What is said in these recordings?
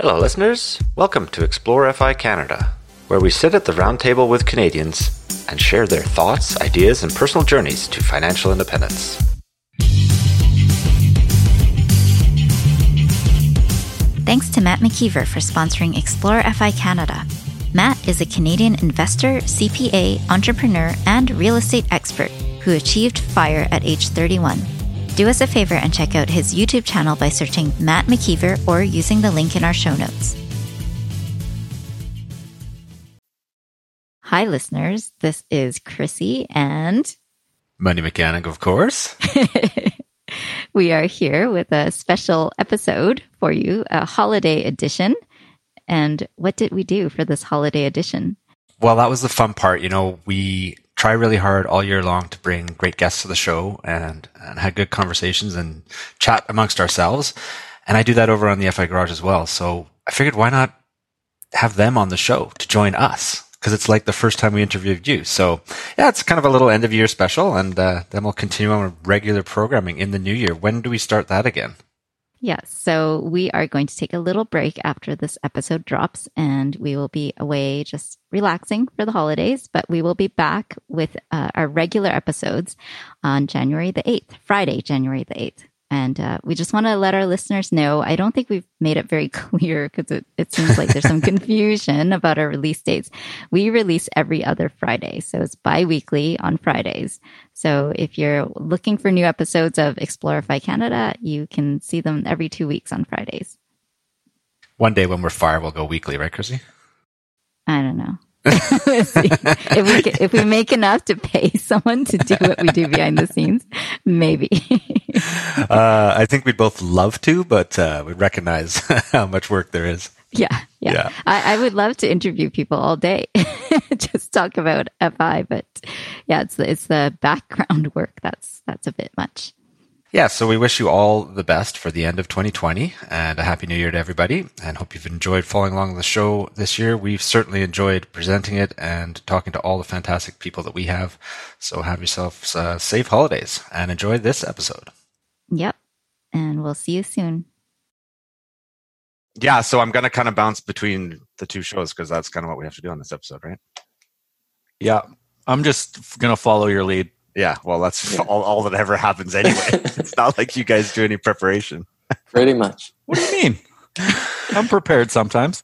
Hello, listeners. Welcome to Explore FI Canada, where we sit at the round table with Canadians and share their thoughts, ideas, and personal journeys to financial independence. Thanks to Matt McKeever for sponsoring Explore FI Canada. Matt is a Canadian investor, CPA, entrepreneur, and real estate expert who achieved FIRE at age 31. Do us a favor and check out his YouTube channel by searching Matt McKeever or using the link in our show notes. Hi, listeners. This is Chrissy and Money Mechanic, of course. we are here with a special episode for you, a holiday edition. And what did we do for this holiday edition? Well, that was the fun part. You know, we try really hard all year long to bring great guests to the show and, and had good conversations and chat amongst ourselves. And I do that over on the FI Garage as well. So I figured why not have them on the show to join us? Because it's like the first time we interviewed you. So yeah, it's kind of a little end of year special. And uh, then we'll continue on with regular programming in the new year. When do we start that again? Yes. So we are going to take a little break after this episode drops and we will be away just relaxing for the holidays, but we will be back with uh, our regular episodes on January the 8th, Friday, January the 8th. And uh, we just want to let our listeners know. I don't think we've made it very clear because it, it seems like there's some confusion about our release dates. We release every other Friday. So it's bi weekly on Fridays. So if you're looking for new episodes of Explore FI Canada, you can see them every two weeks on Fridays. One day when we're fire, we'll go weekly, right, Chrissy? I don't know. if we if we make enough to pay someone to do what we do behind the scenes, maybe. uh, I think we'd both love to, but uh, we recognize how much work there is. Yeah, yeah. yeah. I, I, would love to interview people all day, just talk about FI. But yeah, it's the, it's the background work that's that's a bit much. Yeah, so we wish you all the best for the end of 2020 and a happy new year to everybody and hope you've enjoyed following along the show this year. We've certainly enjoyed presenting it and talking to all the fantastic people that we have. So have yourselves uh, safe holidays and enjoy this episode. Yep. And we'll see you soon. Yeah, so I'm going to kind of bounce between the two shows because that's kind of what we have to do on this episode, right? Yeah. I'm just going to follow your lead. Yeah, well, that's yeah. all, all that ever happens anyway. it's not like you guys do any preparation. Pretty much. What do you mean? I'm prepared sometimes.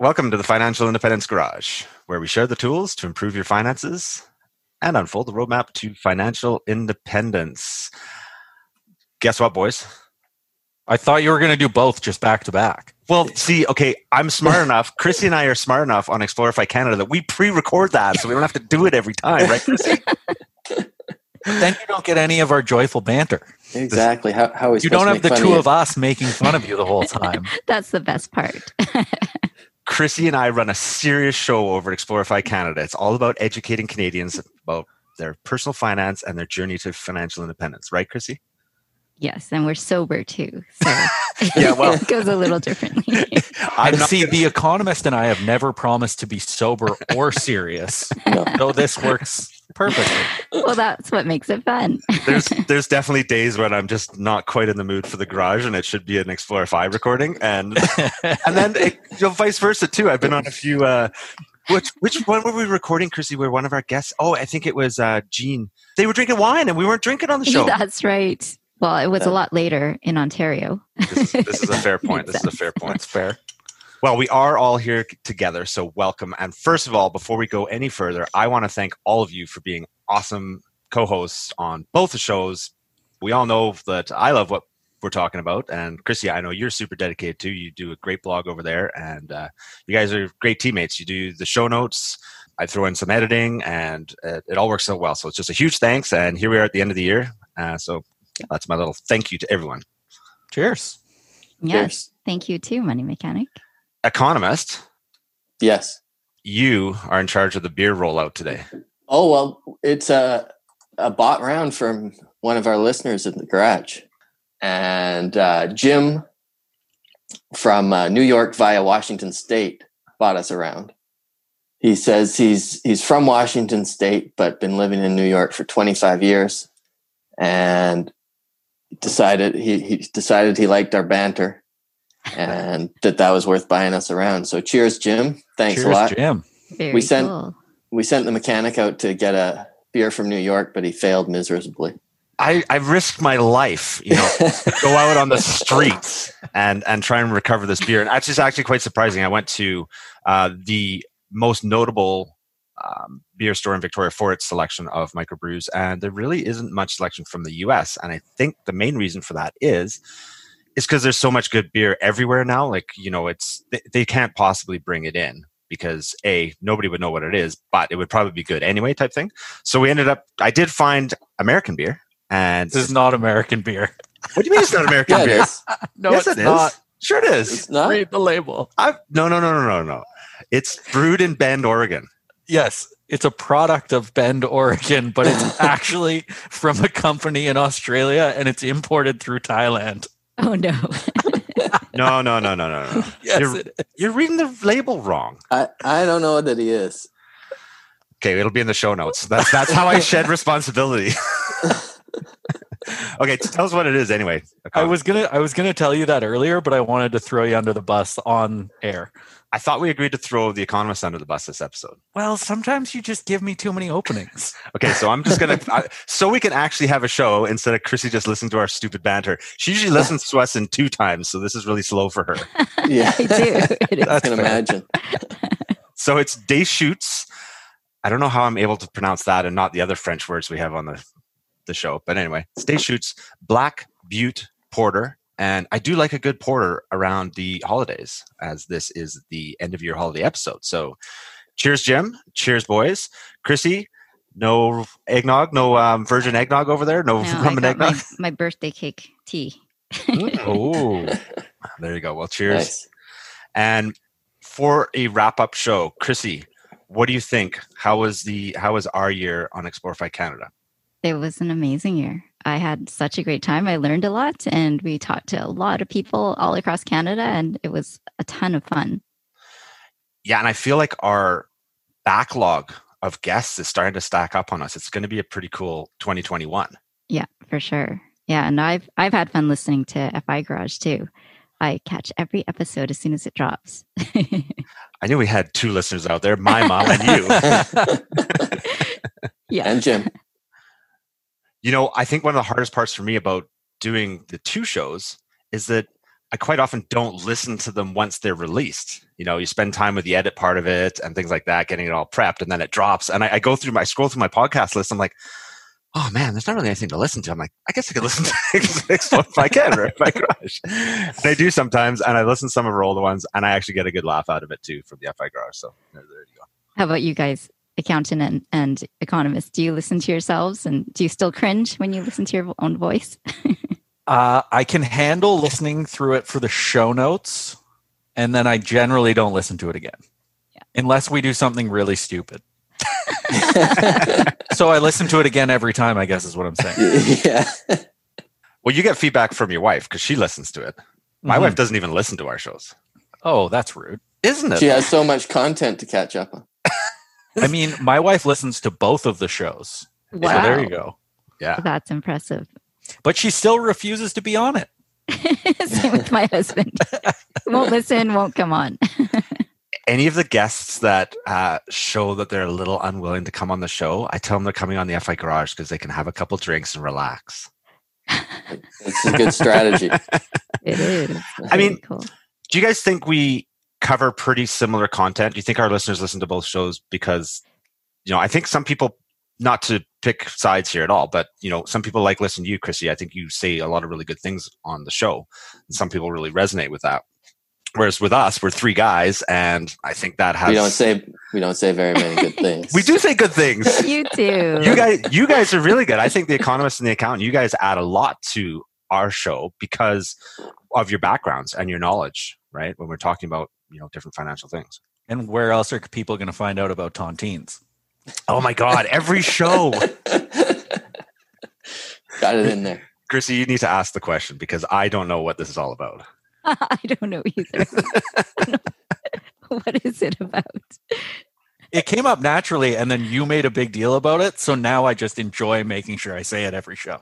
Welcome to the Financial Independence Garage, where we share the tools to improve your finances and unfold the roadmap to financial independence. Guess what, boys? I thought you were going to do both just back to back. Well, see, okay, I'm smart enough. Chrissy and I are smart enough on Explore FI Canada that we pre-record that, so we don't have to do it every time, right, Chrissy? then you don't get any of our joyful banter. Exactly. How, how is you don't have the two of us making fun of you the whole time. That's the best part. Chrissy and I run a serious show over at Explore FI Canada. It's all about educating Canadians about their personal finance and their journey to financial independence, right, Chrissy? Yes, and we're sober too. So yeah, well, it goes a little differently. I see. The Economist and I have never promised to be sober or serious, no. so this works perfectly. Well, that's what makes it fun. there's there's definitely days when I'm just not quite in the mood for the garage, and it should be an Explore FI recording, and and then it, you know, vice versa too. I've been on a few. Uh, which which one were we recording, Chrissy? Where one of our guests? Oh, I think it was uh, Gene. They were drinking wine, and we weren't drinking on the show. That's right. Well, it was a lot later in Ontario. this, is, this is a fair point. This is a fair point. It's fair. Well, we are all here together, so welcome. And first of all, before we go any further, I want to thank all of you for being awesome co hosts on both the shows. We all know that I love what we're talking about. And Chrissy, I know you're super dedicated too. You do a great blog over there, and uh, you guys are great teammates. You do the show notes. I throw in some editing, and it, it all works so well. So it's just a huge thanks. And here we are at the end of the year. Uh, so that's my little thank you to everyone. Cheers. Yes. Cheers. Thank you too, Money Mechanic. Economist. Yes. You are in charge of the beer rollout today. Oh well, it's a a bought round from one of our listeners in the garage, and uh, Jim from uh, New York via Washington State bought us around. He says he's he's from Washington State, but been living in New York for 25 years, and decided he, he decided he liked our banter and that that was worth buying us around. So cheers, Jim. Thanks Cheers, a lot. Jim. Very We sent- cool. We sent the mechanic out to get a beer from New York, but he failed miserably. I, I risked my life, you know, go out on the streets and and try and recover this beer. And that's just actually quite surprising. I went to uh, the most notable um, beer store in Victoria for its selection of microbrews, and there really isn't much selection from the U.S. And I think the main reason for that is is because there's so much good beer everywhere now. Like you know, it's they, they can't possibly bring it in because a nobody would know what it is, but it would probably be good anyway, type thing. So we ended up. I did find American beer. And This is not American beer. what do you mean it's not American Yeah, beer? is. No, yes, it's it is. not. Sure, it is. It's not. Read the label. I've, no, no, no, no, no, no. It's brewed in Bend, Oregon. Yes, it's a product of Bend, Oregon, but it's actually from a company in Australia and it's imported through Thailand. Oh no. No, no, no, no, no, no. Yes, You're- it is. You're reading the label wrong. I, I don't know that he is. Okay, it'll be in the show notes. That's that's how I shed responsibility. okay, tell us what it is anyway. I was gonna I was gonna tell you that earlier, but I wanted to throw you under the bus on air. I thought we agreed to throw the economist under the bus this episode. Well, sometimes you just give me too many openings. Okay, so I'm just gonna I, so we can actually have a show instead of Chrissy just listening to our stupid banter. She usually listens to us in two times, so this is really slow for her. Yeah, I do. It is. I can imagine. So it's Deschutes. I don't know how I'm able to pronounce that and not the other French words we have on the, the show. But anyway, it's Deschutes, black butte porter. And I do like a good porter around the holidays, as this is the end of year holiday episode. So cheers, Jim. Cheers, boys. Chrissy, no eggnog, no um, virgin eggnog over there, no, No, rum and got my, eggnog. my birthday cake tea. Oh, There you go. Well, cheers. Nice. And for a wrap up show, Chrissy, what do you think? How was the how was our year on Explore FI Canada? It was an amazing year. I had such a great time. I learned a lot and we talked to a lot of people all across Canada and it was a ton of fun. Yeah, and I feel like our backlog of guests is starting to stack up on us. It's going to be a pretty cool 2021. Yeah, for sure. Yeah, and I've I've had fun listening to FI Garage too. I catch every episode as soon as it drops. I knew we had two listeners out there, my mom and you. yeah. And Jim. You know, I think one of the hardest parts for me about doing the two shows is that I quite often don't listen to them once they're released. You know, you spend time with the edit part of it and things like that, getting it all prepped, and then it drops. And I, I go through my I scroll through my podcast list. I'm like, oh man, there's not really anything to listen to. I'm like, I guess I could listen to if I can, or if I crush. And I do sometimes, and I listen to some of her older ones, and I actually get a good laugh out of it too from the FI Garage. So there you go. How about you guys, accountant and, and economist? Do you listen to yourselves and do you still cringe when you listen to your own voice? uh, I can handle listening through it for the show notes, and then I generally don't listen to it again, Yeah. unless we do something really stupid. So I listen to it again every time. I guess is what I'm saying. yeah. Well, you get feedback from your wife because she listens to it. My Mhm. wife doesn't even listen to our shows, Oh, that's rude. isn't it? She has so much content to catch up on. I mean, my wife listens to both of the shows. So there you go. Yeah. That's impressive. But she still refuses to be on it. Same with my husband. won't listen, won't come on. any of the guests that uh, show that they're a little unwilling to come on the show, I tell them they're coming on the FI Garage because they can have a couple drinks and relax. It's a good strategy. It is. I mean- cool. Do you guys think we cover pretty similar content? Do you think our listeners listen to both shows because, you know, I think some people, not to pick sides here at all, but, you know, some people like listening to you, Chrissy. I think you say a lot of really good things on the show. And some people really resonate with that. Whereas with us, we're three guys, and I think that has We don't say we don't say very many good things. we do say good things. You do. you guys you guys are really good i think the economist and the accountant you guys add a lot to our show because of your backgrounds and your knowledge right when we're talking about you know different financial things And where else are people going to find out about tontines? oh my god every show Got it in there. chrissy you need to ask the question because i don't know what this is all about I don't know either. what is it about? It came up naturally, and then you made a big deal about it. So now I just enjoy making sure I say it every show.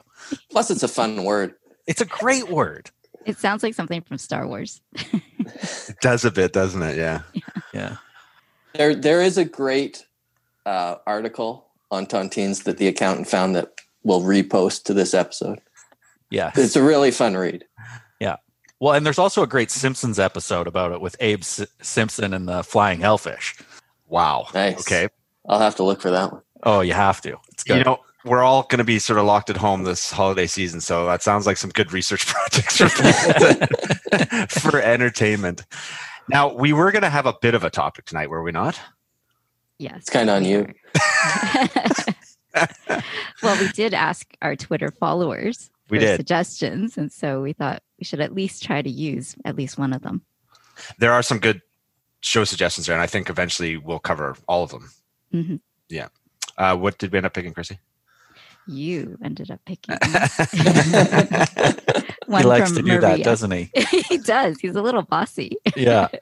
Plus, it's a fun word. It's a great word. It sounds like something from Star Wars. it does a bit, doesn't it? Yeah. Yeah. yeah. There, there is a great uh, article on Tontines that the accountant found that we'll repost to this episode. Yeah. It's a really fun read. Yeah. Well, and there's also a great Simpsons episode about it with Abe S- Simpson and the flying hellfish. Wow. Nice. Okay. I'll have to look for that one. Oh, you have to. It's good. You know, we're all going to be sort of locked at home this holiday season, so that sounds like some good research projects for, for entertainment. Now, we were going to have a bit of a topic tonight, were we not? Yes. It's kind of on you. well, we did ask our Twitter followers we for did. suggestions, and so we thought we should at least try to use at least one of them. There are some good show suggestions there, and I think eventually we'll cover all of them. Mhm. Yeah. Uh, what did we end up picking, Chrissy? You ended up picking he likes to do Maria. that, doesn't he? he does. He's a little bossy. Yeah.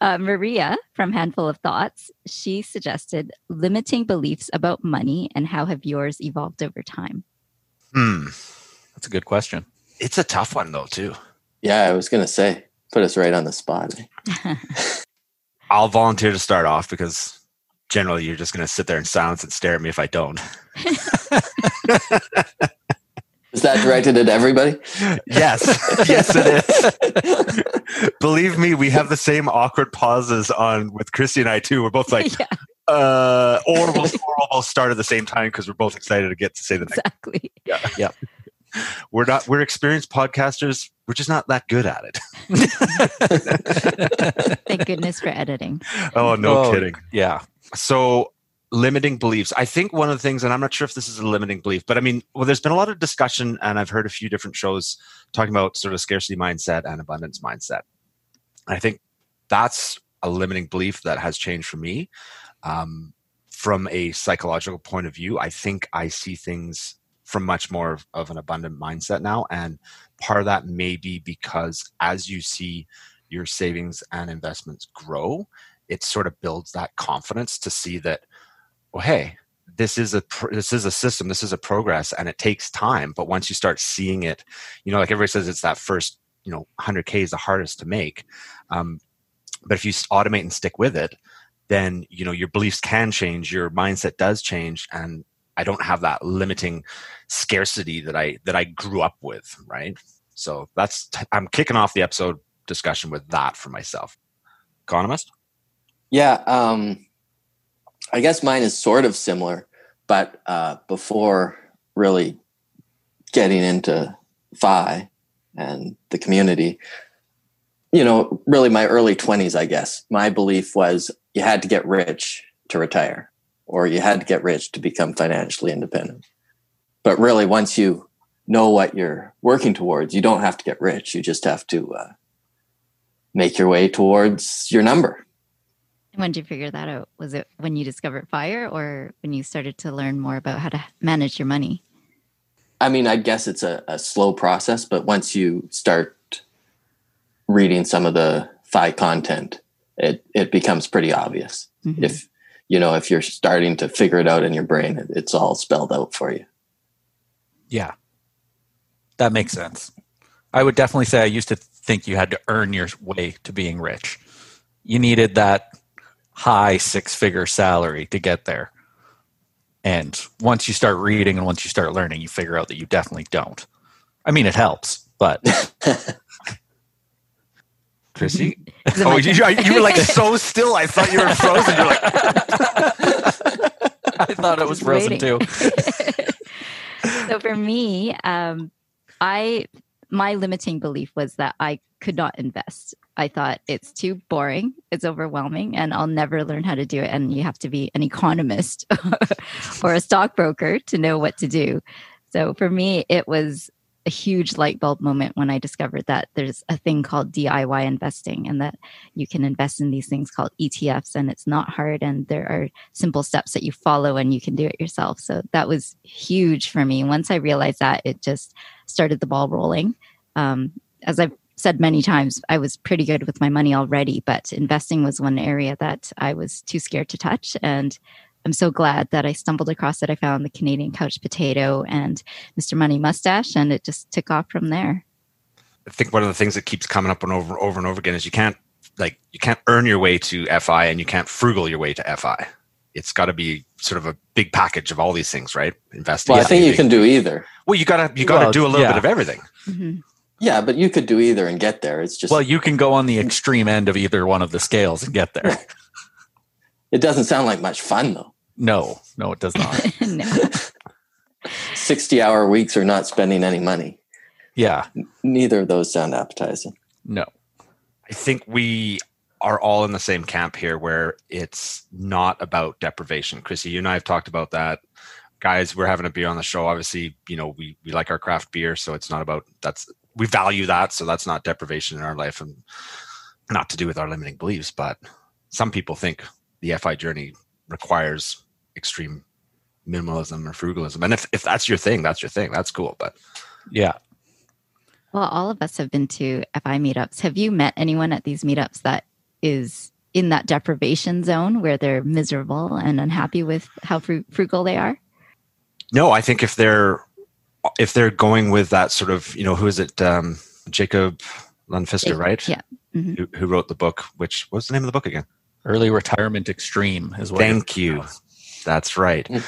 Uh, Maria from Handful of Thoughts, she suggested limiting beliefs about money and how have yours evolved over time? Hmm. That's a good question. It's a tough one, though, too. Yeah, I was going to say, put us right on the spot. I'll volunteer to start off because generally you're just going to sit there in silence and stare at me if I don't. Is that directed at everybody? yes, yes, it is. Believe me, we have the same awkward pauses on with Chrissy and I too. We're both like, yeah, uh, or we'll, or we'll start at the same time because we're both excited to get to say the next. exactly. Yeah. We're not. We're experienced podcasters. We're just not that good at it. Thank goodness for editing. Oh, no Oh. kidding. Yeah. So limiting beliefs. I think one of the things, and I'm not sure if this is a limiting belief, but I mean, well, there's been a lot of discussion, and I've heard a few different shows talking about sort of scarcity mindset and abundance mindset. I think that's a limiting belief that has changed for me. Um, from a psychological point of view, I think I see things from much more of, of an abundant mindset now. And part of that may be because as you see your savings and investments grow, it sort of builds that confidence to see that, well, hey, this is a this is a system, this is a progress, and it takes time. But once you start seeing it, you know, like everybody says, it's that first, you know, 100k is the hardest to make. Um, but if you automate and stick with it, then you know your beliefs can change, your mindset does change, and I don't have that limiting scarcity that I that I grew up with, right? So that's I'm kicking off the episode discussion with that for myself. Economist. Yeah, um, I guess mine is sort of similar, but uh, before really getting into FI and the community, you know, really my early 20s, I guess, my belief was you had to get rich to retire or you had to get rich to become financially independent. But really, once you know what you're working towards, you don't have to get rich. You just have to uh, make your way towards your number. When did you figure that out? Was it when you discovered fire or when you started to learn more about how to manage your money? I mean, I guess it's a, a slow process, but once you start reading some of the FI content, it, it becomes pretty obvious. Mhm. If you know, if you're starting to figure it out in your brain, it, it's all spelled out for you. Yeah. That makes sense. I would definitely say I used to think you had to earn your way to being rich. You needed that high six figure salary to get there. And once you start reading and once you start learning, you figure out that you definitely don't. I mean, it helps, but Chrissy. Is oh, you, you were like so still. I thought you were frozen. You're like, I thought it was frozen waiting. too. so for me, um, I my limiting belief was that I could not invest. I thought it's too boring, it's overwhelming, and I'll never learn how to do it. And you have to be an economist or a stockbroker to know what to do. So for me, it was a huge light bulb moment when I discovered that there's a thing called DIY investing and that you can invest in these things called ETFs and it's not hard and there are simple steps that you follow and you can do it yourself. So that was huge for me. Once I realized that, it just started the ball rolling. Um, as I've said many times, I was pretty good with my money already, but investing was one area that I was too scared to touch. And I'm so glad that I stumbled across it. I found the Canadian Couch Potato and Mr. Money Mustache, and it just took off from there. I think one of the things that keeps coming up and over over and over again is you can't like you can't earn your way to FI and you can't frugal your way to FI. It's got to be sort of a big package of all these things, right? Investing. Well, I think you can do either. Well, you gotta you gotta Well, do a little yeah. bit of everything. Mhm. Yeah, but you could do either and get there. It's just Well, you can go on the extreme end of either one of the scales and get there. it doesn't sound like much fun though. No, no, it does not. no. 60 hour weeks or not spending any money. Yeah, Neither of those sound appetizing. no. I think we are all in the same camp here where it's not about deprivation. Chrissy, you and I have talked about that. Guys, we're having a beer on the show. Obviously, you know, we, we like our craft beer, so it's not about that's we value that, so that's not deprivation in our life and not to do with our limiting beliefs, but some people think the FI journey requires extreme minimalism or frugalism. And if, if that's your thing, that's your thing. That's cool. But Yeah. Well, all of us have been to FI meetups. Have you met anyone at these meetups that is in that deprivation zone where they're miserable and unhappy with how fru- frugal they are? No, I think if they're if they're going with that sort of you know who is it um, Jacob Lund Fisker, right? Yeah. Mhm. Who, who wrote the book? Which what's the name of the book again? Early retirement extreme is what. Thank you. That's right. Mm.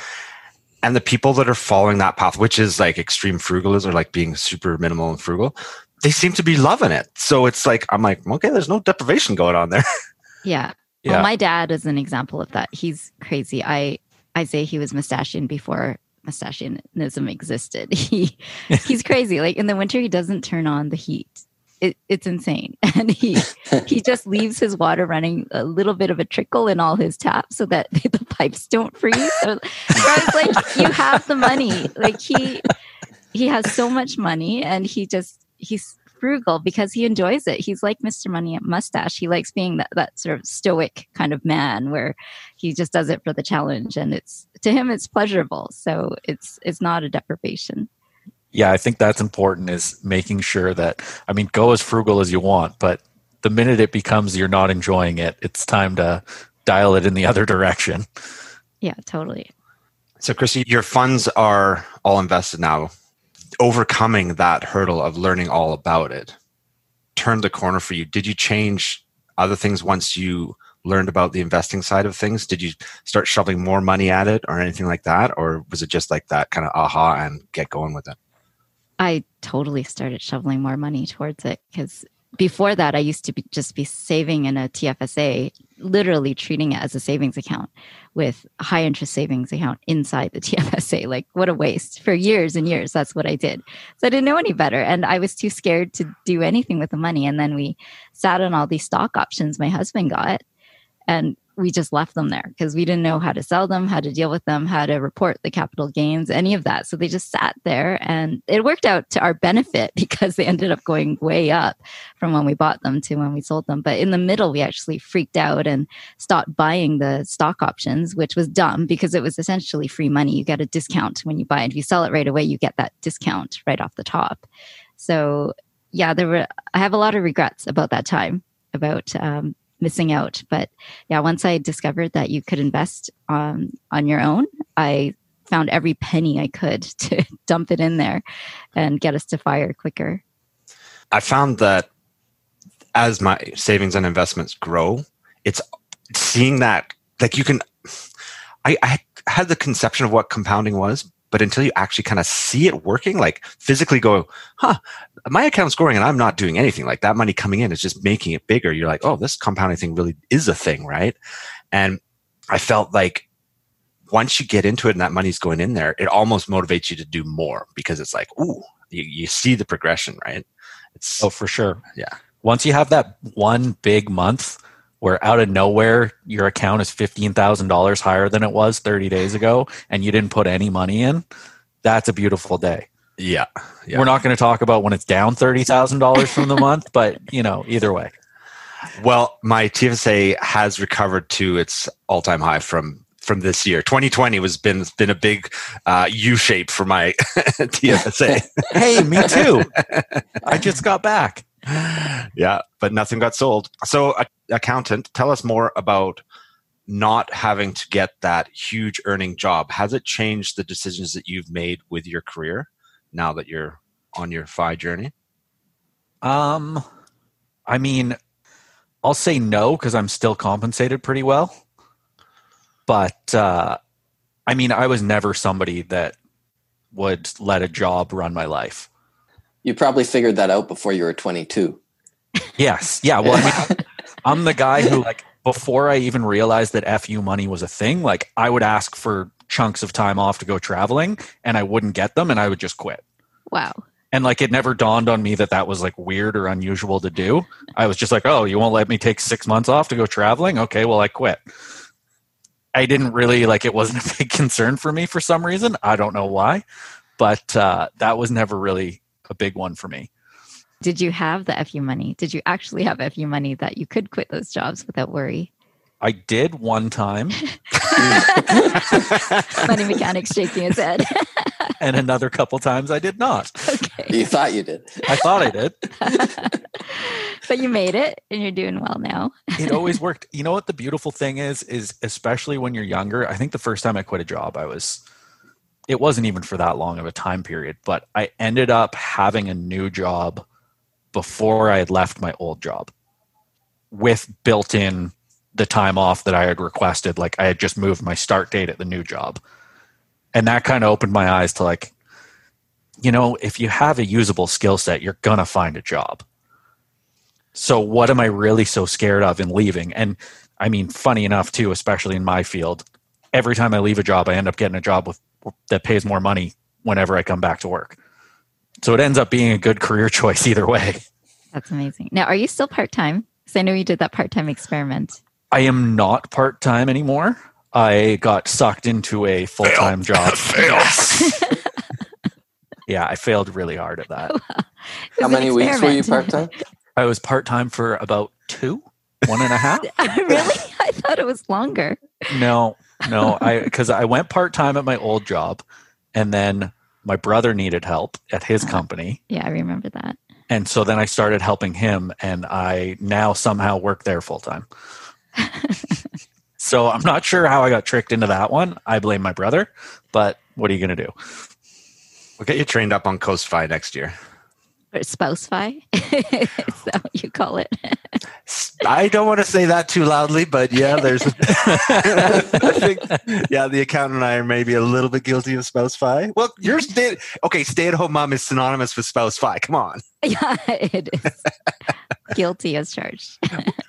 And the people that are following that path, which is like extreme frugalism or like being super minimal and frugal, they seem to be loving it. So it's like I'm like, okay, there's no deprivation going on there. Yeah. Yeah. Well, my dad is an example of that. He's crazy. I I say he was mustachian before mustachianism existed. He he's crazy. Like in the winter, he doesn't turn on the heat. It, it's insane, and he he just leaves his water running a little bit of a trickle in all his taps so that the pipes don't freeze. So, I was like, you have the money. Like he he has so much money, and he just he's frugal because he enjoys it. He's like Mr. Money Mustache. He likes being that, that sort of stoic kind of man where he just does it for the challenge and it's to him it's pleasurable. So it's it's not a deprivation. Yeah, I think that's important is making sure that, I mean, go as frugal as you want, but the minute it becomes you're not enjoying it, it's time to dial it in the other direction. Yeah, totally. So, Chrissy, your funds are all invested now. Overcoming that hurdle of learning all about it turned the corner for you. Did you change other things once you learned about the investing side of things? Did you start shoving more money at it or anything like that? Or was it just like that kind of aha and get going with it? I totally started shoveling more money towards it because before that, I used to be, just be saving in a TFSA, literally treating it as a savings account with high interest savings account inside the TFSA. Like, what a waste. For years and years, that's what I did. So I didn't know any better. And I was too scared to do anything with the money. And then we sat on all these stock options my husband got. And we just left them there because we didn't know how to sell them, how to deal with them, how to report the capital gains, any of that. So they just sat there and it worked out to our benefit because they ended up going way up from when we bought them to when we sold them. But in the middle, we actually freaked out and stopped buying the stock options, which was dumb because it was essentially free money. You get a discount when you buy it. If you sell it right away, you get that discount right off the top. So yeah, there were, I have a lot of regrets about that time about um, missing out. But yeah, once I discovered that you could invest um, on your own, I found every penny I could to dump it in there and get us to fire quicker. I found that as my savings and investments grow, it's seeing that like you can. I, I had the conception of what compounding was, but until you actually kind of see it working, like physically go, huh, my account's growing and I'm not doing anything. Like that money coming in is just making it bigger. You're like, oh, this compounding thing really is a thing, right? And I felt like once you get into it and that money's going in there, it almost motivates you to do more because it's like, ooh, you, you see the progression, right? It's Oh, for sure. Yeah. Once you have that one big month where out of nowhere your account is $15,000 higher than it was 30 days ago and you didn't put any money in, that's a beautiful day. yeah, yeah. We're not going to talk about when it's down $30,000 from the month, but you know, either way. Well, my TFSA has recovered to its all-time high from from this year. 2020 was been been a big uh, U shape for my TFSA. Hey, me too. I just got back. yeah, but nothing got sold. So, accountant, tell us more about not having to get that huge earning job. Has it changed the decisions that you've made with your career now that you're on your FI journey? Um, I mean, I'll say no because I'm still compensated pretty well. But uh, I mean, I was never somebody that would let a job run my life. You probably figured that out before you were 22. Yes. Yeah. Well, I mean, I'm the guy who, like, before I even realized that FU money was a thing, like, I would ask for chunks of time off to go traveling and I wouldn't get them and I would just quit. Wow. And like, it never dawned on me that that was like weird or unusual to do. I was just like, oh, you won't let me take six months off to go traveling? Okay, well, I quit. I didn't really like it wasn't a big concern for me for some reason. I don't know why, but uh, that was never really a big one for me. Did you have the FU money? Did you actually have FU money that you could quit those jobs without worry? I did one time. Money mechanics shaking his head. and another couple times I did not. Okay. You thought you did. I thought I did. but you made it and you're doing well now. it always worked. You know what the beautiful thing is is especially when you're younger, I think the first time I quit a job I was it wasn't even for that long of a time period, but I ended up having a new job before I had left my old job with built in the time off that I had requested. Like I had just moved my start date at the new job. And that kind of opened my eyes to like, you know, if you have a usable skill set, you're going to find a job. So what am I really so scared of in leaving? And I mean, funny enough, too, especially in my field, every time I leave a job, I end up getting a job with that pays more money whenever I come back to work. So it ends up being a good career choice either way. That's amazing. Now, are you still part time? Because I know you did that part time experiment. I am not part time anymore. I got sucked into a full time job. Yes. yeah, I failed really hard at that. How many weeks were you part time? I was part time for about two, one and a half. really? I thought it was longer. No, no, I because I went part time at my old job, and then my brother needed help at his uh-huh. company. Yeah, I remember that. And so then I started helping him, and I now somehow work there full time. so I'm not sure how I got tricked into that one. I blame my brother, but what are you going to do? We'll get you trained up on Coast Fi next year. Or spouse fi? Is that what you call it? I don't want to say that too loudly, but yeah, there's. I think, yeah, the accountant and I are maybe a little bit guilty of spouse fi. Well, you're stay okay. Stay at home mom is synonymous with spouse fi. Come on. Yeah, it is. guilty as charged.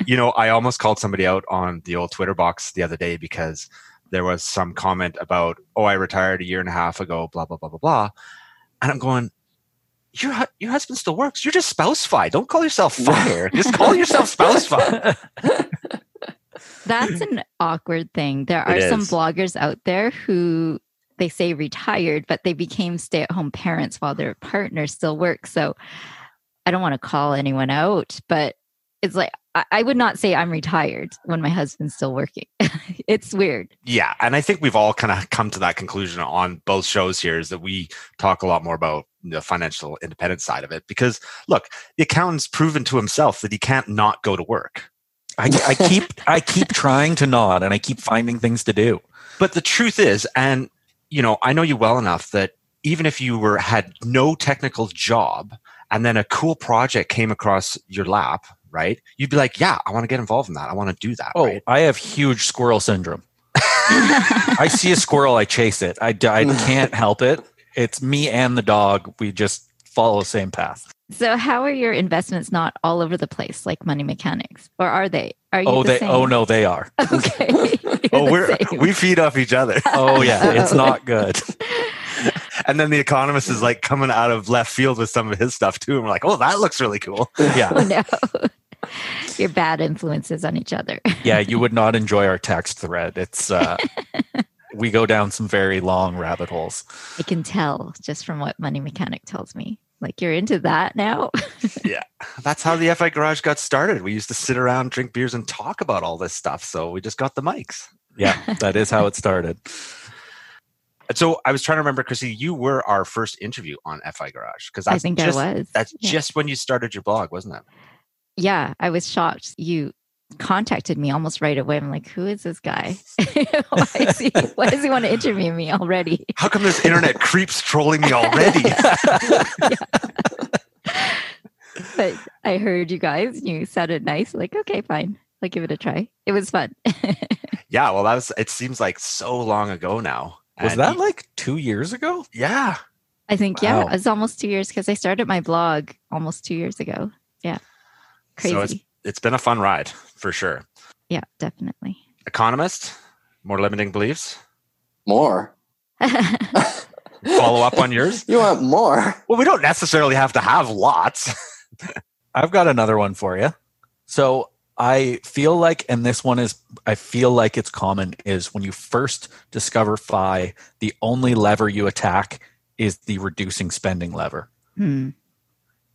you know, I almost called somebody out on the old Twitter box the other day because there was some comment about, "Oh, I retired a year and a half ago," blah blah blah blah blah, and I'm going your your husband still works. You're just spouse fi. Don't call yourself fire. just call yourself spouse fi. That's an awkward thing. There are some bloggers out there who they say retired, but they became stay at home parents while their partner still works. So I don't want to call anyone out, but it's like I, I would not say I'm retired when my husband's still working. it's weird. Yeah. And I think we've all kind of come to that conclusion on both shows here is that we talk a lot more about the financial independence side of it because look, the accountant's proven to himself that he can't not go to work. I, I keep I keep trying to nod and I keep finding things to do. But the truth is, and you know, I know you well enough that even if you were had no technical job and then a cool project came across your lap, right? You'd be like, yeah, I want to get involved in that. I want to do that. Oh, right? I have huge squirrel syndrome. I see a squirrel, I chase it. I, I can't help it. It's me and the dog. We just follow the same path. So, how are your investments not all over the place like money mechanics, or are they? Are you? Oh, the they. Oh, same? Oh no, they are. Okay. oh, we're we feed off each other. Oh yeah, it's not good. and then the economist is like coming out of left field with some of his stuff too, and we're like, oh, that looks really cool. Yeah. Oh, no. Your bad influences on each other. yeah, you would not enjoy our text thread. It's uh we go down some very long rabbit holes. I can tell just from what Money Mechanic tells me. Like you're into that now. yeah, that's how the FI Garage got started. We used to sit around, drink beers, and talk about all this stuff. So we just got the mics. Yeah, that is how it started. So I was trying to remember, Chrissy, you were our first interview on FI Garage because I think just, I was. That's yeah. just when you started your blog, wasn't it? Yeah, I was shocked. You contacted me almost right away. I'm like, who is this guy? why, is he, why does he want to interview me already? How come this internet creeps trolling me already? but I heard you guys. You sounded nice. Like, okay, fine. I'll give it a try. It was fun. yeah, well, that was. It seems like so long ago now. Was that like two years ago? Yeah. I think yeah, it was almost two years because I started my blog almost two years ago. Yeah, crazy. So it's, it's been a fun ride for sure. Yeah, definitely. Economist, more limiting beliefs. More. Follow up on yours. You want more? Well, we don't necessarily have to have lots. I've got another one for you. So I feel like, and this one is, I feel like it's common, is when you first discover FI, the only lever you attack is the reducing spending lever. Hmm.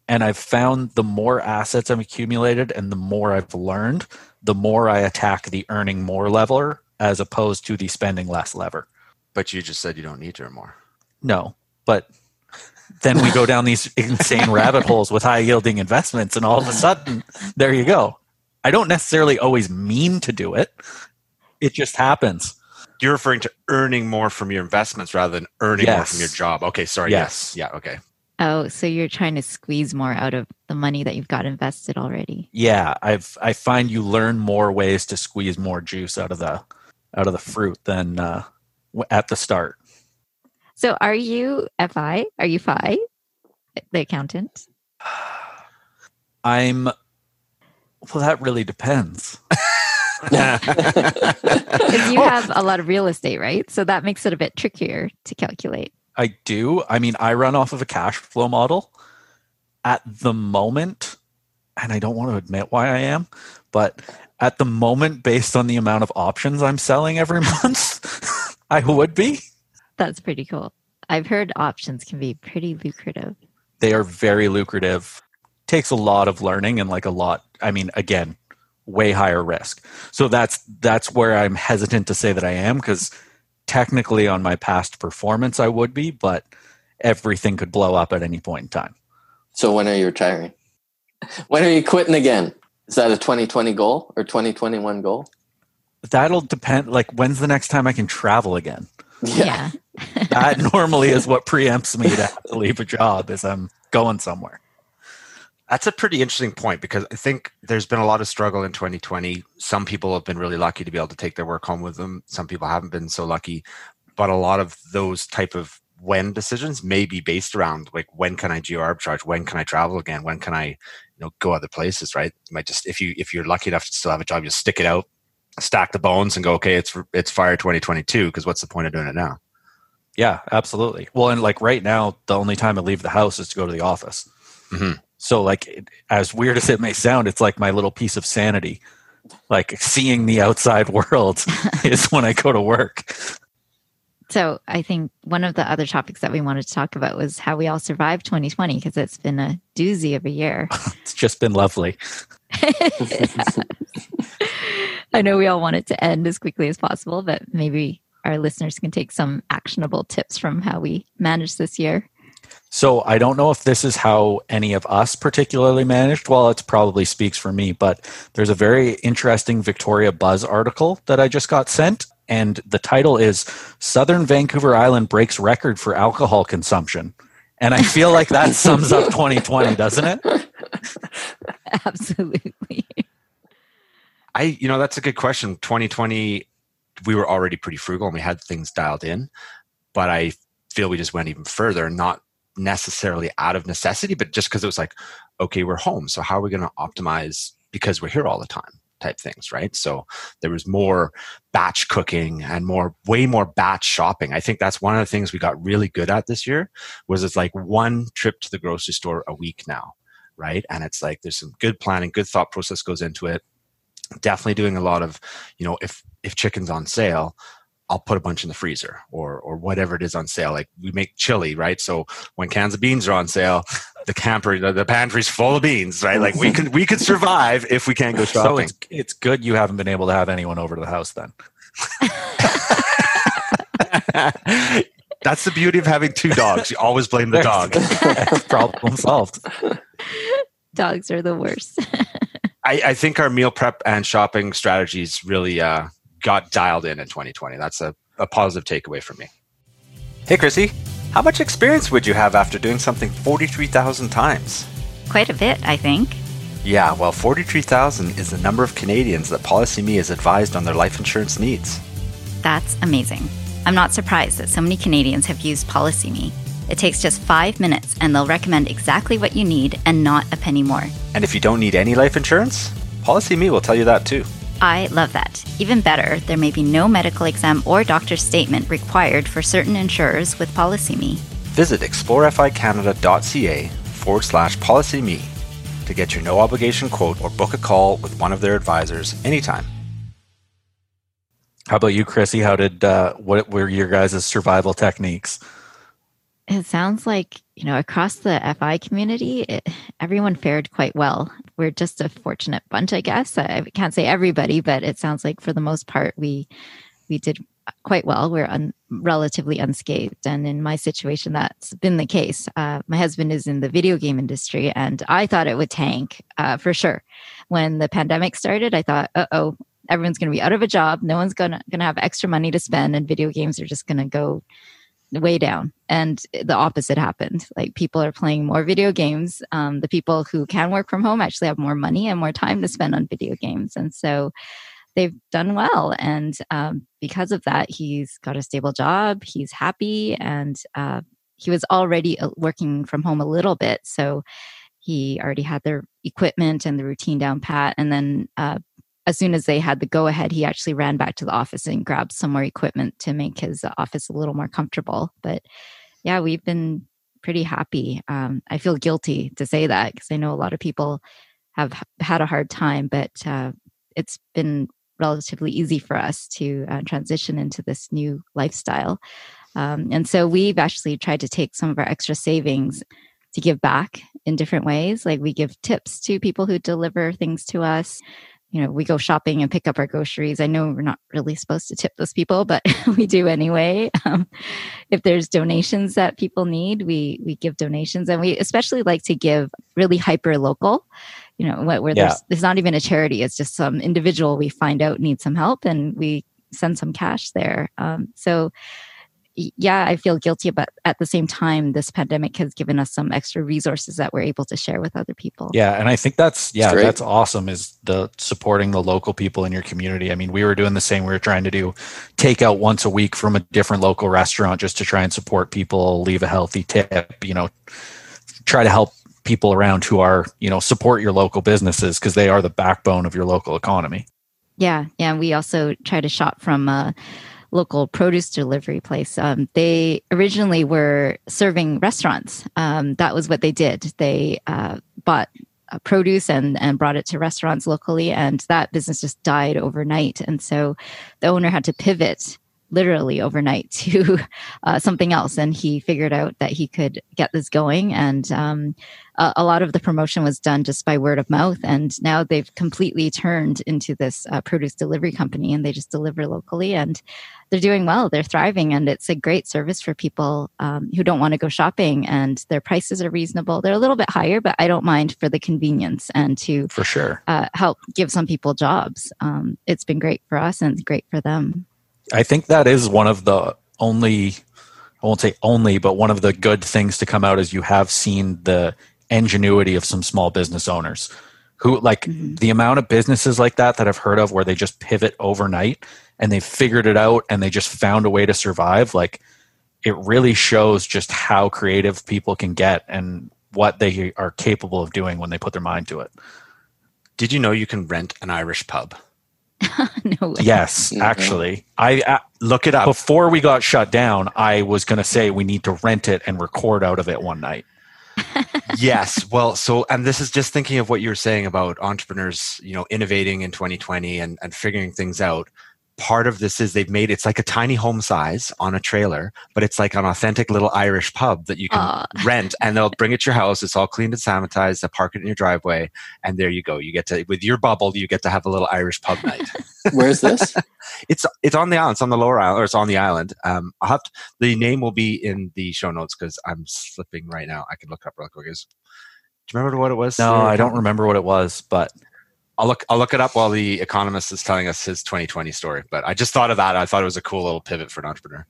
And I've found the more assets I've accumulated and the more I've learned, the more I attack the earning more lever as opposed to the spending less lever. But you just said you don't need to earn more. No, but then we go down these insane rabbit holes with high yielding investments, and all of a sudden, there you go. I don't necessarily always mean to do it, it just happens. You're referring to earning more from your investments rather than earning yes. more from your job. Okay, sorry. Yes. yes. Yeah, okay. Oh, so you're trying to squeeze more out of the money that you've got invested already. Yeah, I've I find you learn more ways to squeeze more juice out of the out of the fruit than uh, at the start. So, are you FI? Are you FI, the accountant? I'm. Well, that really depends. Because you have a lot of real estate, right? So that makes it a bit trickier to calculate. I do. I mean, I run off of a cash flow model at the moment, and I don't want to admit why I am, but at the moment, based on the amount of options I'm selling every month, I would be. That's pretty cool. I've heard options can be pretty lucrative. They are very lucrative. Takes a lot of learning and like a lot. I mean, again, way higher risk. So that's that's where I'm hesitant to say that I am because technically on my past performance I would be, but everything could blow up at any point in time. So when are you retiring? When are you quitting again? Is that a 2020 goal or 2021 goal? That'll depend. Like, when's the next time I can travel again? Yeah. that normally is what preempts me to leave a job is I'm going somewhere. That's a pretty interesting point because I think there's been a lot of struggle in 2020. Some people have been really lucky to be able to take their work home with them. Some people haven't been so lucky, but a lot of those type of when decisions may be based around like when can I geo arbitrage, when can I travel again, when can I, you know, go other places, right? You might just if you if you're lucky enough to still have a job, you stick it out, stack the bones, and go, okay, it's it's fire 2022 because what's the point of doing it now? Yeah, absolutely. Well, and like right now, the only time I leave the house is to go to the office. Mm-hmm. So, like, as weird as it may sound, it's like my little piece of sanity. Like, seeing the outside world is when I go to work. So, I think one of the other topics that we wanted to talk about was how we all survived 2020 because it's been a doozy of a year. it's just been lovely. I know we all want it to end as quickly as possible, but maybe our listeners can take some actionable tips from how we managed this year. So I don't know if this is how any of us particularly managed. Well, it probably speaks for me, but there's a very interesting Victoria Buzz article that I just got sent. And the title is Southern Vancouver Island Breaks Record for Alcohol Consumption. And I feel like that sums up 2020, doesn't it? Absolutely. I, you know, that's a good question. 2020, we were already pretty frugal and we had things dialed in, but I feel we just went even further, not necessarily out of necessity, but just because it was like, okay, we're home. So how are we going to optimize because we're here all the time? type things right so there was more batch cooking and more way more batch shopping i think that's one of the things we got really good at this year was it's like one trip to the grocery store a week now right and it's like there's some good planning good thought process goes into it definitely doing a lot of you know if if chicken's on sale I'll put a bunch in the freezer or or whatever it is on sale. Like we make chili, right? So when cans of beans are on sale, the camper the, the pantry's full of beans, right? Like we could we could survive if we can't go shopping. So it's it's good you haven't been able to have anyone over to the house then. That's the beauty of having two dogs. You always blame the dog. Problem solved. Dogs are the worst. I, I, think our meal prep and shopping strategies really uh, got dialed in in 2020. That's a, a positive takeaway for me. Hey, Chrissy, how much experience would you have after doing something 43,000 times? quite a bit, I think. Yeah, well, 43,000 is the number of Canadians that PolicyMe has advised on their life insurance needs. That's amazing. I'm not surprised that so many Canadians have used PolicyMe. It takes just five minutes and they'll recommend exactly what you need and not a penny more. And if you don't need any life insurance, PolicyMe will tell you that too. I love that. Even better, there may be no medical exam or doctor's statement required for certain insurers with PolicyMe. Visit exploreficanada.ca forward slash PolicyMe to get your no obligation quote or book a call with one of their advisors anytime. How about you, Chrissy? How did uh, what were your guys' survival techniques? It sounds like you know across the FI community, it, everyone fared quite well. We're just a fortunate bunch, I guess. I can't say everybody, but it sounds like for the most part, we we did quite well. We're un, relatively unscathed, and in my situation, that's been the case. Uh, my husband is in the video game industry, and I thought it would tank uh, for sure. When the pandemic started, I thought, "Uh oh, everyone's going to be out of a job. No one's going to have extra money to spend, and video games are just going to go way down. And the opposite happened. Like people are playing more video games. Um, the people who can work from home actually have more money and more time to spend on video games. And so they've done well. And um, because of that he's got a stable job. He's happy. And uh, he was already uh, working from home a little bit. So he already had their equipment and the routine down pat. And then uh, as soon as they had the go ahead, he actually ran back to the office and grabbed some more equipment to make his office a little more comfortable. But yeah, we've been pretty happy. Um, I feel guilty to say that because I know a lot of people have had a hard time, but uh, it's been relatively easy for us to uh, transition into this new lifestyle. Um, and so we've actually tried to take some of our extra savings to give back in different ways. Like we give tips to people who deliver things to us you know, we go shopping and pick up our groceries. I know we're not really supposed to tip those people, but we do anyway. Um, if there's donations that people need, we we give donations, and we especially like to give really hyper local. You know, where, yeah. there's it's not even a charity; it's just some individual we find out needs some help, and we send some cash there. Um, so yeah, I feel guilty, but at the same time, this pandemic has given us some extra resources that we're able to share with other people. Yeah, and I think that's yeah, that's awesome. Is the supporting the local people in your community. I mean, we were doing the same. We were trying to do takeout once a week from a different local restaurant just to try and support people, leave a healthy tip. You know, try to help people around who are you know support your local businesses because they are the backbone of your local economy. Yeah, yeah. We also try to shop from. Uh, local produce delivery place. Um, they originally were serving restaurants. Um, that was what they did. They uh, bought uh, produce and and brought it to restaurants locally, and that business just died overnight. And so the owner had to pivot literally overnight to uh, something else. And he figured out that he could get this going. And um, a, a, lot of the promotion was done just by word of mouth. And now they've completely turned into this uh, produce delivery company and they just deliver locally and they're doing well. They're thriving and it's a great service for people um, who don't want to go shopping and their prices are reasonable. They're a little bit higher but i don't mind for the convenience and to for sure. uh, help give some people jobs. Um, it's been great for us and great for them I think that is one of the only I won't say only, but one of the good things to come out is you have seen the ingenuity of some small business owners who like mm-hmm. the amount of businesses like that that I've heard of where they just pivot overnight and they figured it out and they just found a way to survive like it really shows just how creative people can get and what they are capable of doing when they put their mind to it. Did you know you can rent an Irish pub? no way. Yes, mm-hmm. actually, I uh, look it up. Before we got shut down, I was going to say we need to rent it and record out of it one night. yes. Well, so, and this is just thinking of what you were saying about entrepreneurs, you know, innovating in 2020 and, and figuring things out part of this is they've made it's like a tiny home size on a trailer, but it's like an authentic little Irish pub that you can Aww. rent and they'll bring it to your house. It's all cleaned and sanitized. They park it in your driveway, and there you go. You get to with your bubble, you get to have a little Irish pub night. Where's this? it's it's on the island. It's on the lower island, or it's on the island. Um, I'll have to, the name will be in the show notes because I'm slipping right now. I can look up real quick. Is do you remember what it was? No, I don't remember what it was, but I'll look I'll look it up while the economist is telling us his 2020 story. But I just thought of that. I thought it was a cool little pivot for an entrepreneur.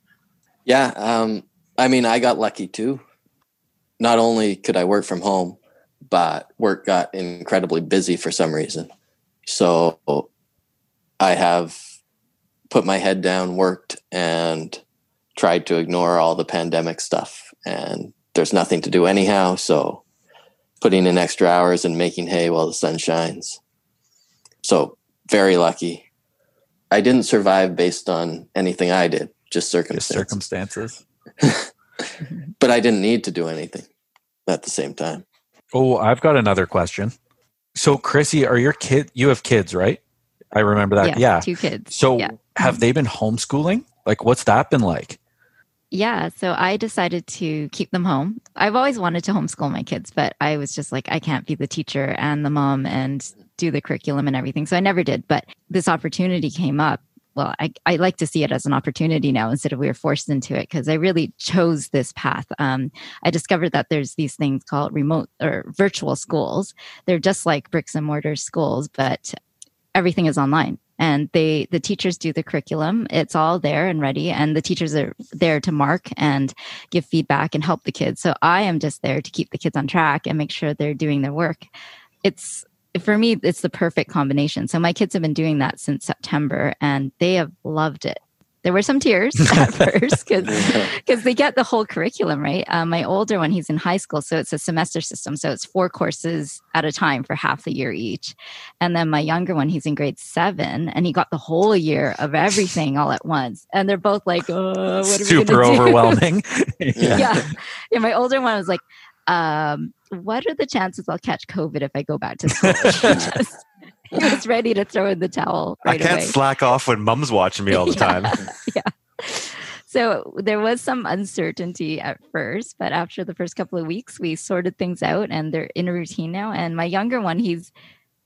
Yeah, um, I mean, I got lucky too. Not only could I work from home, but work got incredibly busy for some reason. So I have put my head down, worked, and tried to ignore all the pandemic stuff. And there's nothing to do anyhow. So putting in extra hours and making hay while the sun shines. So very lucky. I didn't survive based on anything I did, just circumstances. Just circumstances. but I didn't need to do anything at the same time. Oh, I've got another question. So, Chrissy, are your kid? You have kids, right? I remember that. Yeah, yeah. two kids. So, yeah. have they been homeschooling? Like, what's that been like? Yeah, so I decided to keep them home. I've always wanted to homeschool my kids, but I was just like, I can't be the teacher and the mom and do the curriculum and everything. So I never did. But this opportunity came up. Well, I, I like to see it as an opportunity now instead of we were forced into it because I really chose this path. Um, I discovered that there's these things called remote or virtual schools. They're just like bricks and mortar schools, but everything is online and they the teachers do the curriculum it's all there and ready and the teachers are there to mark and give feedback and help the kids so i am just there to keep the kids on track and make sure they're doing their work it's for me it's the perfect combination. So my kids have been doing that since september and they have loved it. There were some tears at first because they get the whole curriculum right? Um, my older one he's in high school so it's a semester system. So it's four courses at a time for half the year each. And then my younger one he's in grade seven and he got the whole year of everything all at once. And they're both like oh what are we doing? super overwhelming. Yeah. yeah. Yeah my older one was like um, what are the chances I'll catch COVID if I go back to school? just, he was ready to throw in the towel. Right I can't away. slack off when mom's watching me all the yeah. time. yeah. So there was some uncertainty at first, but after the first couple of weeks, we sorted things out and they're in a routine now. And my younger one, he's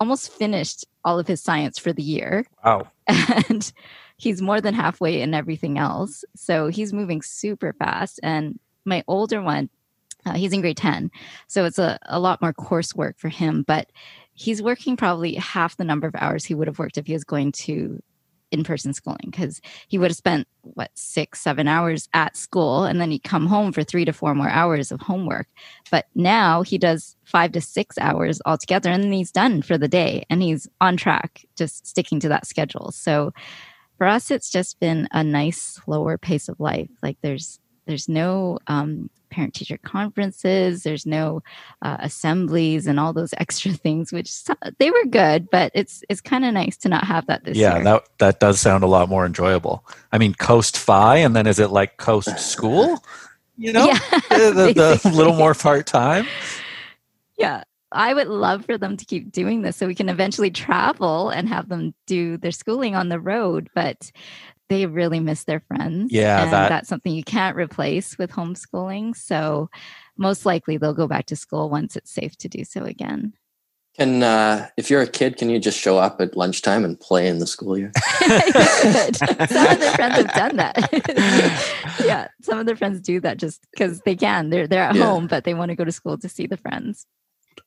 almost finished all of his science for the year. Wow. And he's more than halfway in everything else. So he's moving super fast. And my older one, uh, he's in grade 10. So it's a, a lot more coursework for him, but he's working probably half the number of hours he would have worked if he was going to in-person schooling because he would have spent what six seven hours at school and then he'd come home for three to four more hours of homework but now he does five to six hours altogether and then he's done for the day and he's on track just sticking to that schedule so for us it's just been a nice slower pace of life like there's there's no um, parent teacher conferences there's no uh, assemblies and all those extra things which they were good but it's it's kind of nice to not have that this yeah year. Yeah that that does sound a lot more enjoyable. I mean coast fi and then is it like coast school you know? Yeah, the, the little more part-time? Yeah i would love for them to keep doing this so we can eventually travel and have them do their schooling on the road but they really miss their friends Yeah, and that- that's something you can't replace with homeschooling so most likely they'll go back to school once it's safe to do so again Can uh, if you're a kid, can you just show up at lunchtime and play in the school year? Some of their friends have done that. yeah, some of their friends do that just because they can. They're they're at Yeah. home, but they want to go to school to see the friends.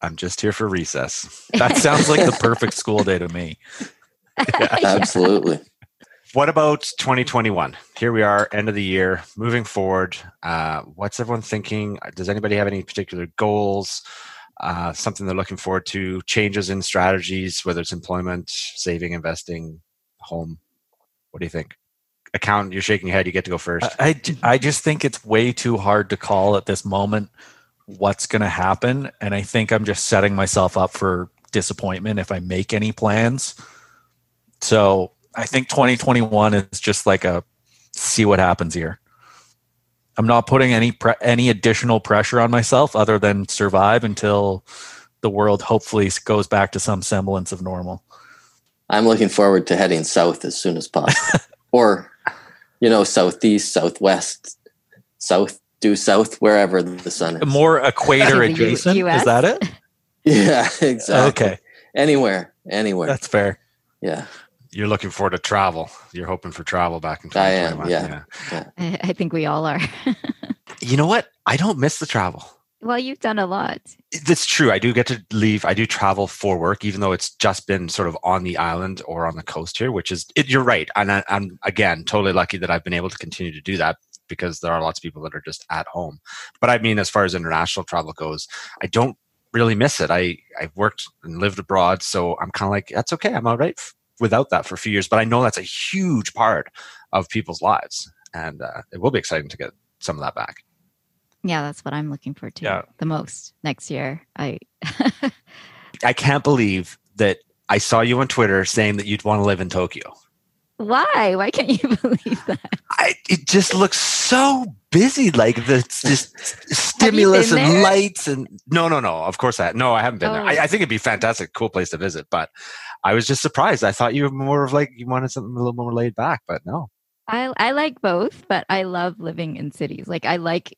I'm just here for recess. that sounds like the perfect school day to me Yeah. Absolutely. What about 2021? Here we are, end of the year, moving forward. Uh, what's everyone thinking? Does anybody have any particular goals? Uh, something they're looking forward to? Changes in strategies, whether it's employment, saving, investing, home. What do you think? Accountant, you're shaking your head. You get to go first. I, I just think it's way too hard to call at this moment what's going to happen. And I think I'm just setting myself up for disappointment if I make any plans. So I think 2021 is just like a see what happens here. I'm not putting any pre- any additional pressure on myself other than survive until the world hopefully goes back to some semblance of normal. I'm looking forward to heading south as soon as possible. or, you know, southeast, southwest, south, due south, wherever the sun is. More equator To the U- adjacent, is that it? Yeah, exactly. Okay, Anywhere, anywhere. that's fair. yeah. You're looking forward to travel. You're hoping for travel back in 2021. I am, 2021. yeah. I, I think we all are. You know what? I don't miss the travel. well, you've done a lot. That's true. I do get to leave. I do travel for work, even though it's just been sort of on the island or on the coast here, which is, it, you're right. And I, I'm, again, totally lucky that I've been able to continue to do that because there are lots of people that are just at home. But I mean, as far as international travel goes, I don't really miss it. I I've worked and lived abroad, so I'm kind of like that's okay. I'm all right f- without that for a few years, but I know that's a huge part of people's lives, and uh, it will be exciting to get some of that back. Yeah, that's what I'm looking forward to Yeah. the most next year. I I can't believe that I saw you on Twitter saying that you'd want to live in Tokyo. why? Why can't you believe that? I, it just looks so busy, like the just stimulus and there? lights and no, no, no. Of course, I no, I haven't been there. Oh. I, I think it'd be fantastic, cool place to visit. But I was just surprised. I thought you were more of like you wanted something a little more laid back, but no. I I like both, but I love living in cities. Like I like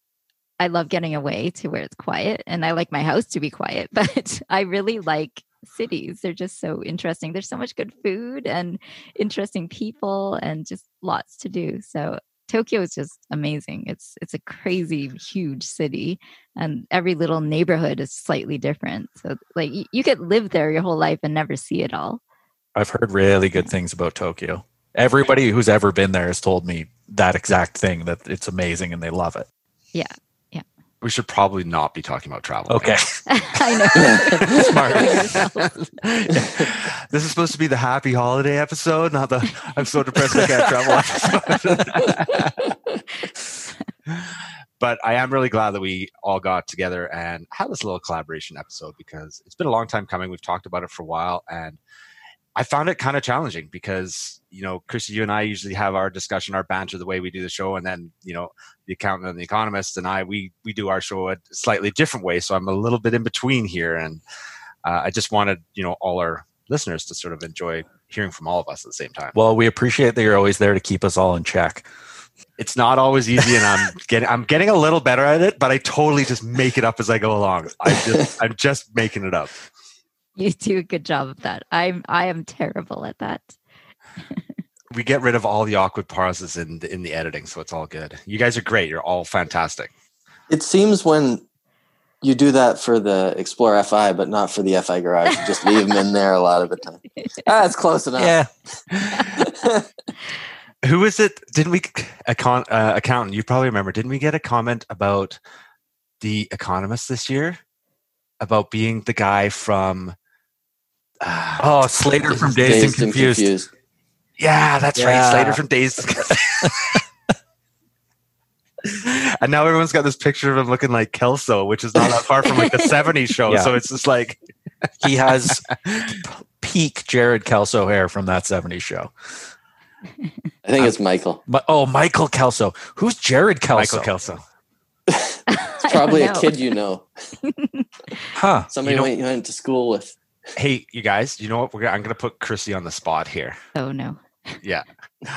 I love getting away to where it's quiet and I like my house to be quiet, but I really like cities. They're just so interesting. There's so much good food and interesting people and just lots to do. So Tokyo is just amazing. It's it's a crazy huge city and every little neighborhood is slightly different. So like you, you could live there your whole life and never see it all. I've heard really good things about Tokyo. Everybody who's ever been there has told me that exact thing that it's amazing and they love it. We should probably not be talking about travel. Okay. I know. Smart. this is supposed to be the happy holiday episode, not the I'm so depressed I can't travel episode. but I am really glad that we all got together and had this little collaboration episode because it's been a long time coming. We've talked about it for a while and I found it kind of challenging because, you know, Chrissy, you and I usually have our discussion, our banter, the way we do the show. And then, you know, the accountant and the economist and I, we, we do our show a slightly different way. So I'm a little bit in between here. And uh, I just wanted, you know, all our listeners to sort of enjoy hearing from all of us at the same time. Well, we appreciate that you're always there to keep us all in check. It's not always easy, and I'm getting I'm getting a little better at it, but I totally just make it up as I go along. I just I'm just making it up. You do a good job of that. I'm I am terrible at that. We get rid of all the awkward pauses in the, in the editing, so it's all good. You guys are great. You're all fantastic. It seems when you do that for the Explore FI, but not for the FI Garage, you just leave them in there a lot of the time. Ah, That's close enough. Yeah. Who is it? Didn't we account uh, accountant? You probably remember. Didn't we get a comment about the Economist this year about being the guy from? Uh, Oh, Slater from Dazed, and Confused. Yeah, that's right. Slater from Days. and now everyone's got this picture of him looking like Kelso, which is not that far from like the 70s show. Yeah. So it's just like, He has peak Jared Kelso hair from that 70s show. I think it's Michael. Mi- oh, Michael Kelso. Who's Jared Kelso? Michael Kelso. It's probably a kid you know. Huh. Somebody You know- went, you went to school with. Hey, you guys, you know what? We're gonna, I'm going to put Chrissy on the spot here. Oh no. Yeah.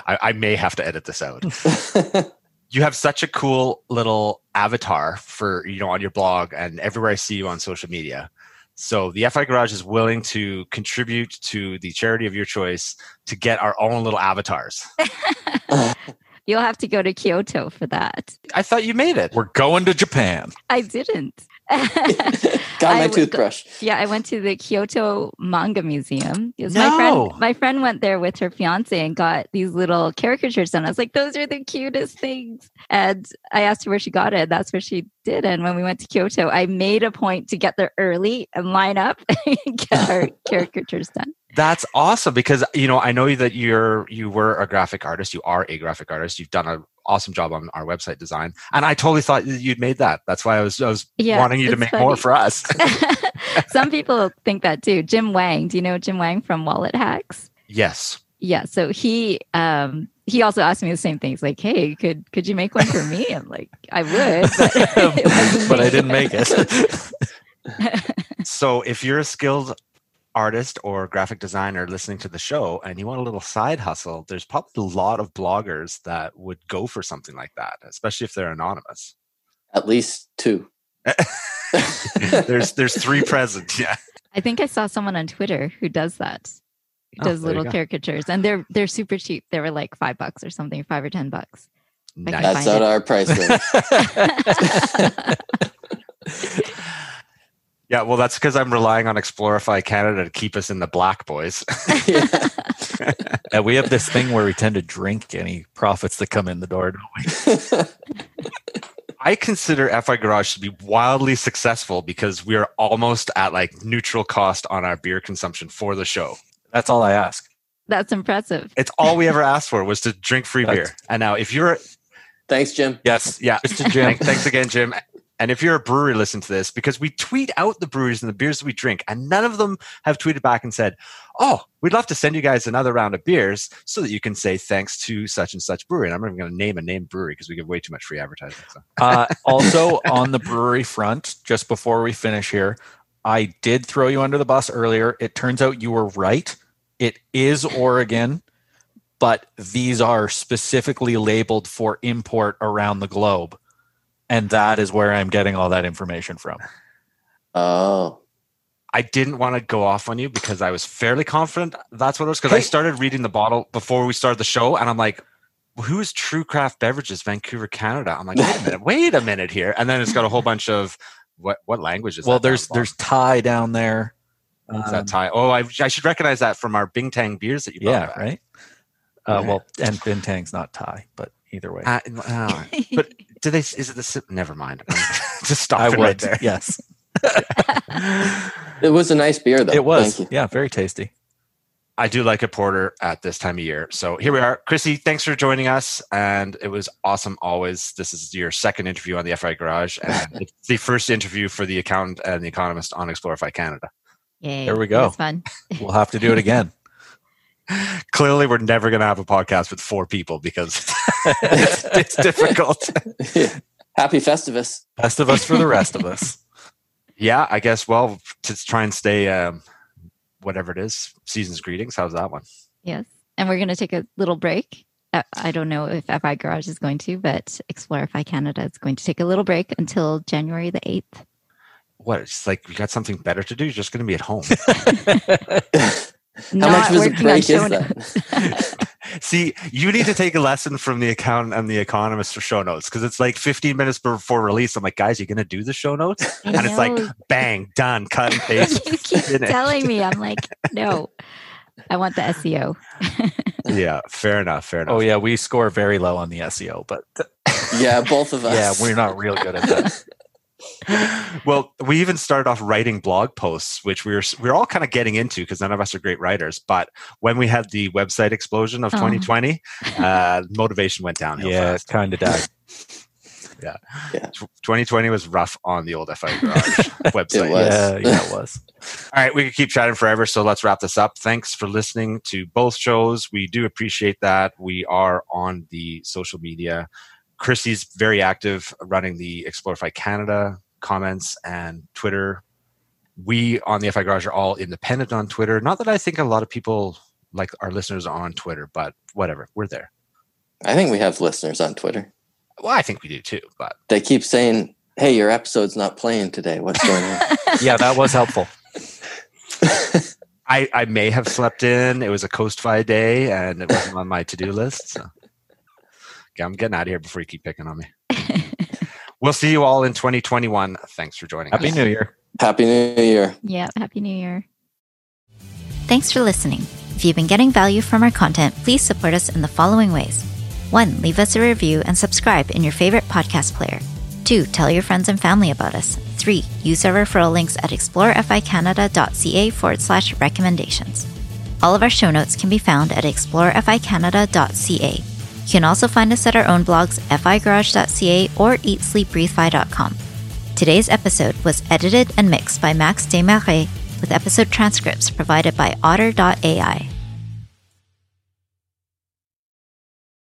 I, I may have to edit this out. You have such a cool little avatar for, you know, on your blog and everywhere I see you on social media. So the FI Garage is willing to contribute to the charity of your choice to get our own little avatars. You'll have to go to Kyoto for that. I thought you made it. We're going to Japan. I didn't. Got my go- toothbrush. Yeah, I went to the Kyoto Manga Museum No. my friend my friend went there with her fiance and got these little caricatures done. I was like, those are the cutest things. And I asked her where she got it. That's where she did. And when we went to Kyoto, I made a point to get there early and line up and get our caricatures done. That's awesome because you know I know that you're you were a graphic artist. You are a graphic artist. You've done an awesome job on our website design, and I totally thought you'd made that. That's why I was I was Yeah, wanting you to make more for us. Some people think that too. Jim Wang, do you know Jim Wang from Wallet Hacks? yes, yeah so he um he also asked me the same things like hey could could you make one for me i'm like i would but, but I didn't make it. so if you're a skilled artist or graphic designer listening to the show and you want a little side hustle, there's probably a lot of bloggers that would go for something like that, especially if they're anonymous. At least two. there's there's three present. Yeah. i think i saw someone on twitter who does that who Oh, does there little caricatures and they're they're super cheap they were like five bucks or something five or ten bucks Nice. That's find out it. our price range. Yeah, well, that's because I'm relying on Explore FI Canada to keep us in the black, boys. Yeah. And we have this thing where we tend to drink any profits that come in the door. Don't we? I consider FI Garage to be wildly successful because we are almost at like neutral cost on our beer consumption for the show. That's all I ask. That's impressive. It's all we ever asked for was to drink free That's- beer. And now if you're Thanks, Jim. Yes. yeah, Mr. Jim. Thanks again, Jim. And if you're a brewery, listen to this because we tweet out the breweries and the beers that we drink, and none of them have tweeted back and said, "Oh, we'd love to send you guys another round of beers so that you can say thanks to such and such brewery." And I'm not even going to name a name brewery because we give way too much free advertising. So. Uh, also, on the brewery front, just before we finish here, I did throw you under the bus earlier. It turns out you were right. It is Oregon, but these are specifically labeled for import around the globe. And that is where I'm getting all that information from. Oh, I didn't want to go off on you because I was fairly confident that's what it was because I started reading the bottle before we started the show, and I'm like. Who is True Craft Beverages, Vancouver, Canada? I'm like, wait a minute, wait a minute here, and then it's got a whole bunch of what what language is well, that there's there's Thai down there. Um, that Thai? Oh, I, I should recognize that from our Bintang beers that you brought yeah, back. right. Uh, Yeah. well, and Bintang's not Thai, but either way, Uh, uh, but do they? Is it the? si- Never mind. Just stop I it would. right there. Yes, it was a nice beer, though. it was. Thank you. Yeah, very tasty. I do like a porter at this time of year. So here we are, Chrissy. Thanks for joining us, and it was awesome. Always, this is your second interview on the FI Garage, and it's the first interview for the accountant and the economist on Explore FI Canada. Yay. There we go. was fun. We'll have to do it again. Clearly, we're never going to have a podcast with four people because it's, it's difficult. Happy Festivus. Festivus for the rest of us. Yeah, I guess. Well, to try and stay, um, whatever it is, season's greetings. How's that one? Yes. And we're going to take a little break. Uh, I don't know if FI Garage is going to, but Explore FI Canada is going to take a little break until January the 8th. What? It's like you got something better to do. You're just going to be at home. How much of a break is that? See, you need to take a lesson from the accountant and the economist for show notes because it's like 15 minutes before release. I'm like, guys, you're going to do the show notes? And it's like, bang, done, cut and paste. you keep finished. telling me. I'm like, no, I want the SEO. yeah, fair enough. Fair oh, enough. Oh yeah, we score very low on the SEO, but yeah, both of us. yeah, we're not real good at that. Well, we even started off writing blog posts, which we were we were all kind of getting into because none of us are great writers. But when we had the website explosion of Oh. 2020, uh, motivation went downhill. yeah, it fast. kind of died. Yeah, 2020 was rough on the old FI Garage website. It. Yeah, yeah, it was. All right, we could keep chatting forever, so let's wrap this up. Thanks for listening to both shows. We do appreciate that. We are on the social media. Chrissy's very active running the Explore FI Canada comments and Twitter. We on the FI Garage are all independent on Twitter. Not that I think a lot of people like our listeners are on Twitter, but whatever, we're there. I think we have listeners on Twitter. Well, I think we do too, but They keep saying, "Hey, your episode's not playing today. What's going on?" Yeah, that was helpful. I, I may have slept in. It was a Coast Fi day and it wasn't on my to do list. So okay, I'm getting out of here before you keep picking on me. We'll see you all in 2021. Thanks for joining Happy us. New Year. Happy New Year. yeah. Happy New Year. Thanks for listening. If you've been getting value from our content, please support us in the following ways. 1. Leave us a review and subscribe in your favorite podcast player. 2. Tell your friends and family about us. 3. Use our referral links at exploreficanada.ca forward slash recommendations. All of our show notes can be found at exploreficanada.ca. You can also find us at our own blogs, figarage.ca or eatsleepbreathefi.com. Today's episode was edited and mixed by Max Desmarais with episode transcripts provided by otter.ai.